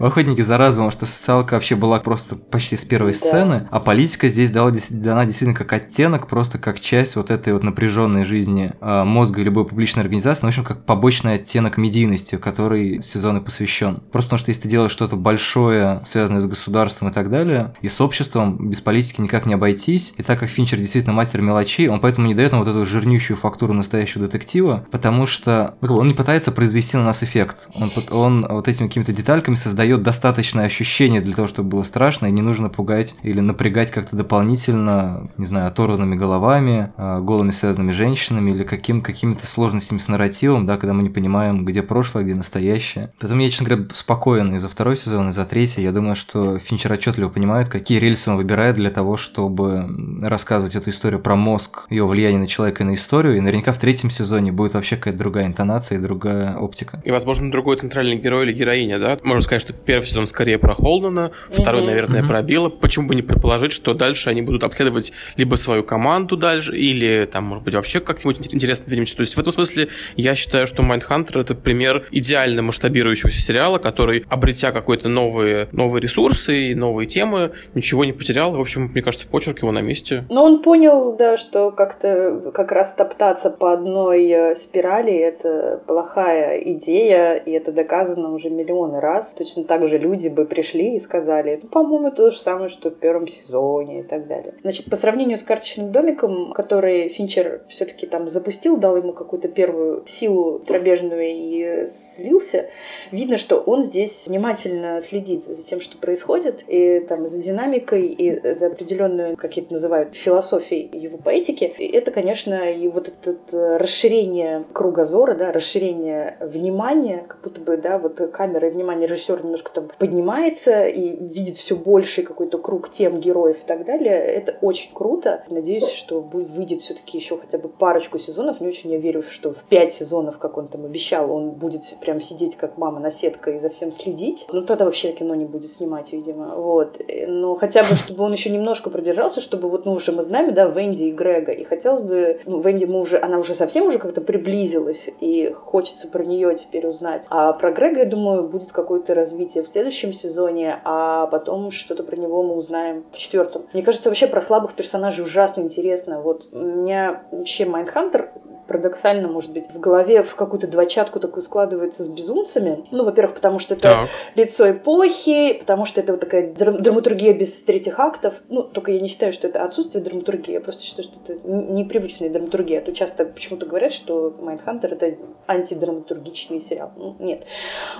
в охотнике за разумом, что социалка вообще была просто почти с первой сцены, а политика здесь дала, дана действительно как оттенок, просто как часть вот этой вот напряженной жизни а, мозга любой публичной организации, ну, в общем, как побочный оттенок медийности, который сезон и посвящен. Просто потому что если ты делаешь что-то большое, связанное с государством и так далее, и с обществом, без политики никак не обойтись, и так как Финчер действительно мастер мелочей, он поэтому не дает нам вот эту жирнющую фактуру настоящего детектива, потому что ну, он не пытается произвести на нас эффект. Он, он вот этими какими-то детальками создает достаточное ощущение для того, чтобы было страшно, и не нужно пугать или напрягать как-то дополнительно, не знаю, оторванными головами, а, голыми связанными женщинами или каким, какими-то сложностями с нарративом, да, когда мы не понимаем, где прошлое, где настоящее. Поэтому я, честно говоря, спокоен и за второй сезон, и за третий. Я думаю, что Финчер отчетливо понимает, какие рельсы он выбирает для того, чтобы рассказывать эту историю про мозг, ее влияние на человека и на историю. И наверняка в третьем сезоне будет вообще какая-то другая интонация и другая оптика. И, возможно, другой центральный герой или героиня, да? Можно сказать, что первый сезон скорее про Холдена, второй, наверное, про Билла. Почему бы не предположить, что дальше они будут обследовать либо свою команду дальше, или там, может быть, вообще как-нибудь интересно двинемся. То есть в этом смысле я считаю, что Майндхантер это пример идеально масштабирующегося сериала, который, обретя какой-то новые, новые ресурсы и новые темы, ничего не потерял. В общем, мне кажется, почерк его на месте. Но он понял, да, что как-то как раз топтаться по одной э, спирали это плохая идея, и это доказано уже миллионы раз. Точно так же люди бы пришли и сказали, ну, по-моему, то же самое, что в первом сезоне и так далее. Значит, по сравнению с карточным домиком, который Финчер все-таки там запустил, дал ему какую-то первую силу пробежную и слился, видно, что он здесь внимательно следит за тем, что происходит, и там за динамикой, и за определенную, как это называют, философией его поэтики. И это, конечно, и вот это расширение кругозора, да, расширение внимания, как будто бы, да, вот камера и внимание режиссера немножко там поднимается и видит все больший какой-то круг тем героев и так далее. Это очень круто. Надеюсь, что выйдет все-таки еще хотя бы парочку сезонов. Не очень я верю, что в пять сезонов, как он там обещал, он будет прям сидеть как мама на сетка и за всем следить. Ну, тогда вообще кино не будет снимать, видимо. Вот. Но хотя бы, чтобы он еще немножко продержался, чтобы вот, ну, уже мы знаем, да, Венди и Грега. И хотелось бы, ну, Венди мы уже, она уже совсем уже как-то приблизилась, и хочется про нее теперь узнать. А про Грега, я думаю, будет какое-то развитие в следующем сезоне, а потом что-то про него мы узнаем в четвертом. Мне кажется, вообще про слабых персонажей ужасно интересно. Вот у меня вообще Майндхантер парадоксально, может быть, в голове в какую-то двочатку такую складывается с безумцами. Ну, во-первых, потому что это так. лицо эпохи, потому что это вот такая драматургия без третьих актов. Ну, только я не считаю, что это отсутствие драматургии, я просто считаю, что это непривычная драматургия. А то часто почему-то говорят, что Mindhunter это антидраматургичный сериал. Ну, нет.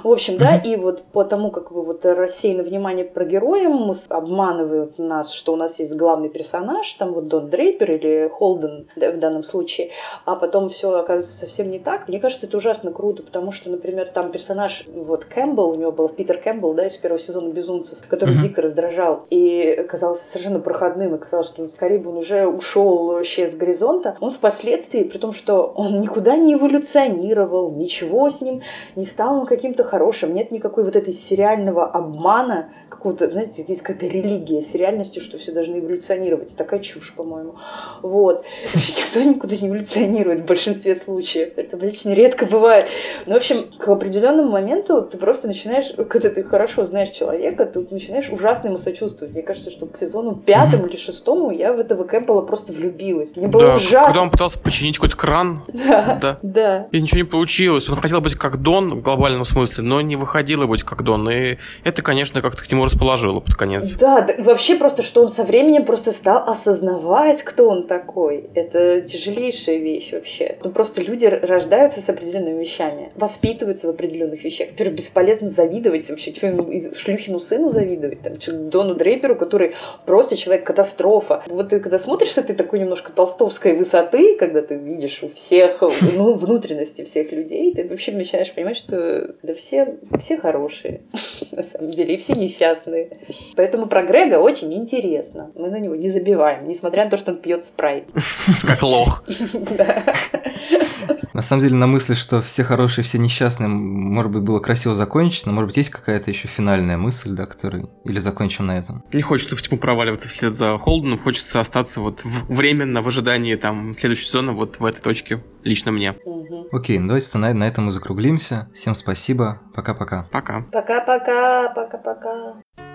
В общем, да, и вот по тому, как вы вот рассеяно внимание про героя, обманывают нас, что у нас есть главный персонаж, там вот Дон Дрейпер или Холден да, в данном случае, а потом потом все оказывается совсем не так. Мне кажется, это ужасно круто, потому что, например, там персонаж, вот Кэмпбелл, у него был Питер Кэмпбелл, да, из первого сезона «Безумцев», который mm-hmm. дико раздражал и казался совершенно проходным, и казалось, что скорее бы он уже ушел вообще с горизонта. Он впоследствии, при том, что он никуда не эволюционировал, ничего с ним не стал он каким-то хорошим, нет никакой вот этой сериального обмана, какого-то, знаете, есть какая-то религия с реальностью, что все должны эволюционировать. Такая чушь, по-моему. Вот. Никто никуда не эволюционирует большинстве случаев. Это очень редко бывает. Но, в общем, к определенному моменту ты просто начинаешь, когда ты хорошо знаешь человека, ты начинаешь ужасно ему сочувствовать. Мне кажется, что к сезону пятому или шестому я в этого Кэмпбелла просто влюбилась. Мне было да, ужасно. Когда он пытался починить какой-то кран. Да, да. да. И ничего не получилось. Он хотел быть как Дон в глобальном смысле, но не выходило быть как Дон. И это, конечно, как-то к нему расположило под конец. Да, да, вообще просто, что он со временем просто стал осознавать, кто он такой. Это тяжелейшая вещь вообще вообще. Ну, просто люди рождаются с определенными вещами, воспитываются в определенных вещах. Теперь бесполезно завидовать вообще, что ему, шлюхину сыну завидовать, там, Дону Дрейперу, который просто человек-катастрофа. Вот ты когда смотришь с этой такой немножко толстовской высоты, когда ты видишь у всех, ну, внутренности всех людей, ты вообще начинаешь понимать, что да все, все хорошие, на самом деле, и все несчастные. Поэтому про Грега очень интересно. Мы на него не забиваем, несмотря на то, что он пьет спрайт. Как лох. Да. На самом деле, на мысли, что все хорошие, все несчастные, может быть, было красиво закончить, но, может быть, есть какая-то еще финальная мысль, да, которой... Или закончим на этом? Не хочется в тьму проваливаться вслед за Холденом, хочется остаться вот временно в ожидании там следующего сезона вот в этой точке, лично мне. Окей, ну давайте на, на этом мы закруглимся. Всем спасибо. Пока-пока. Пока. Пока-пока. Пока-пока.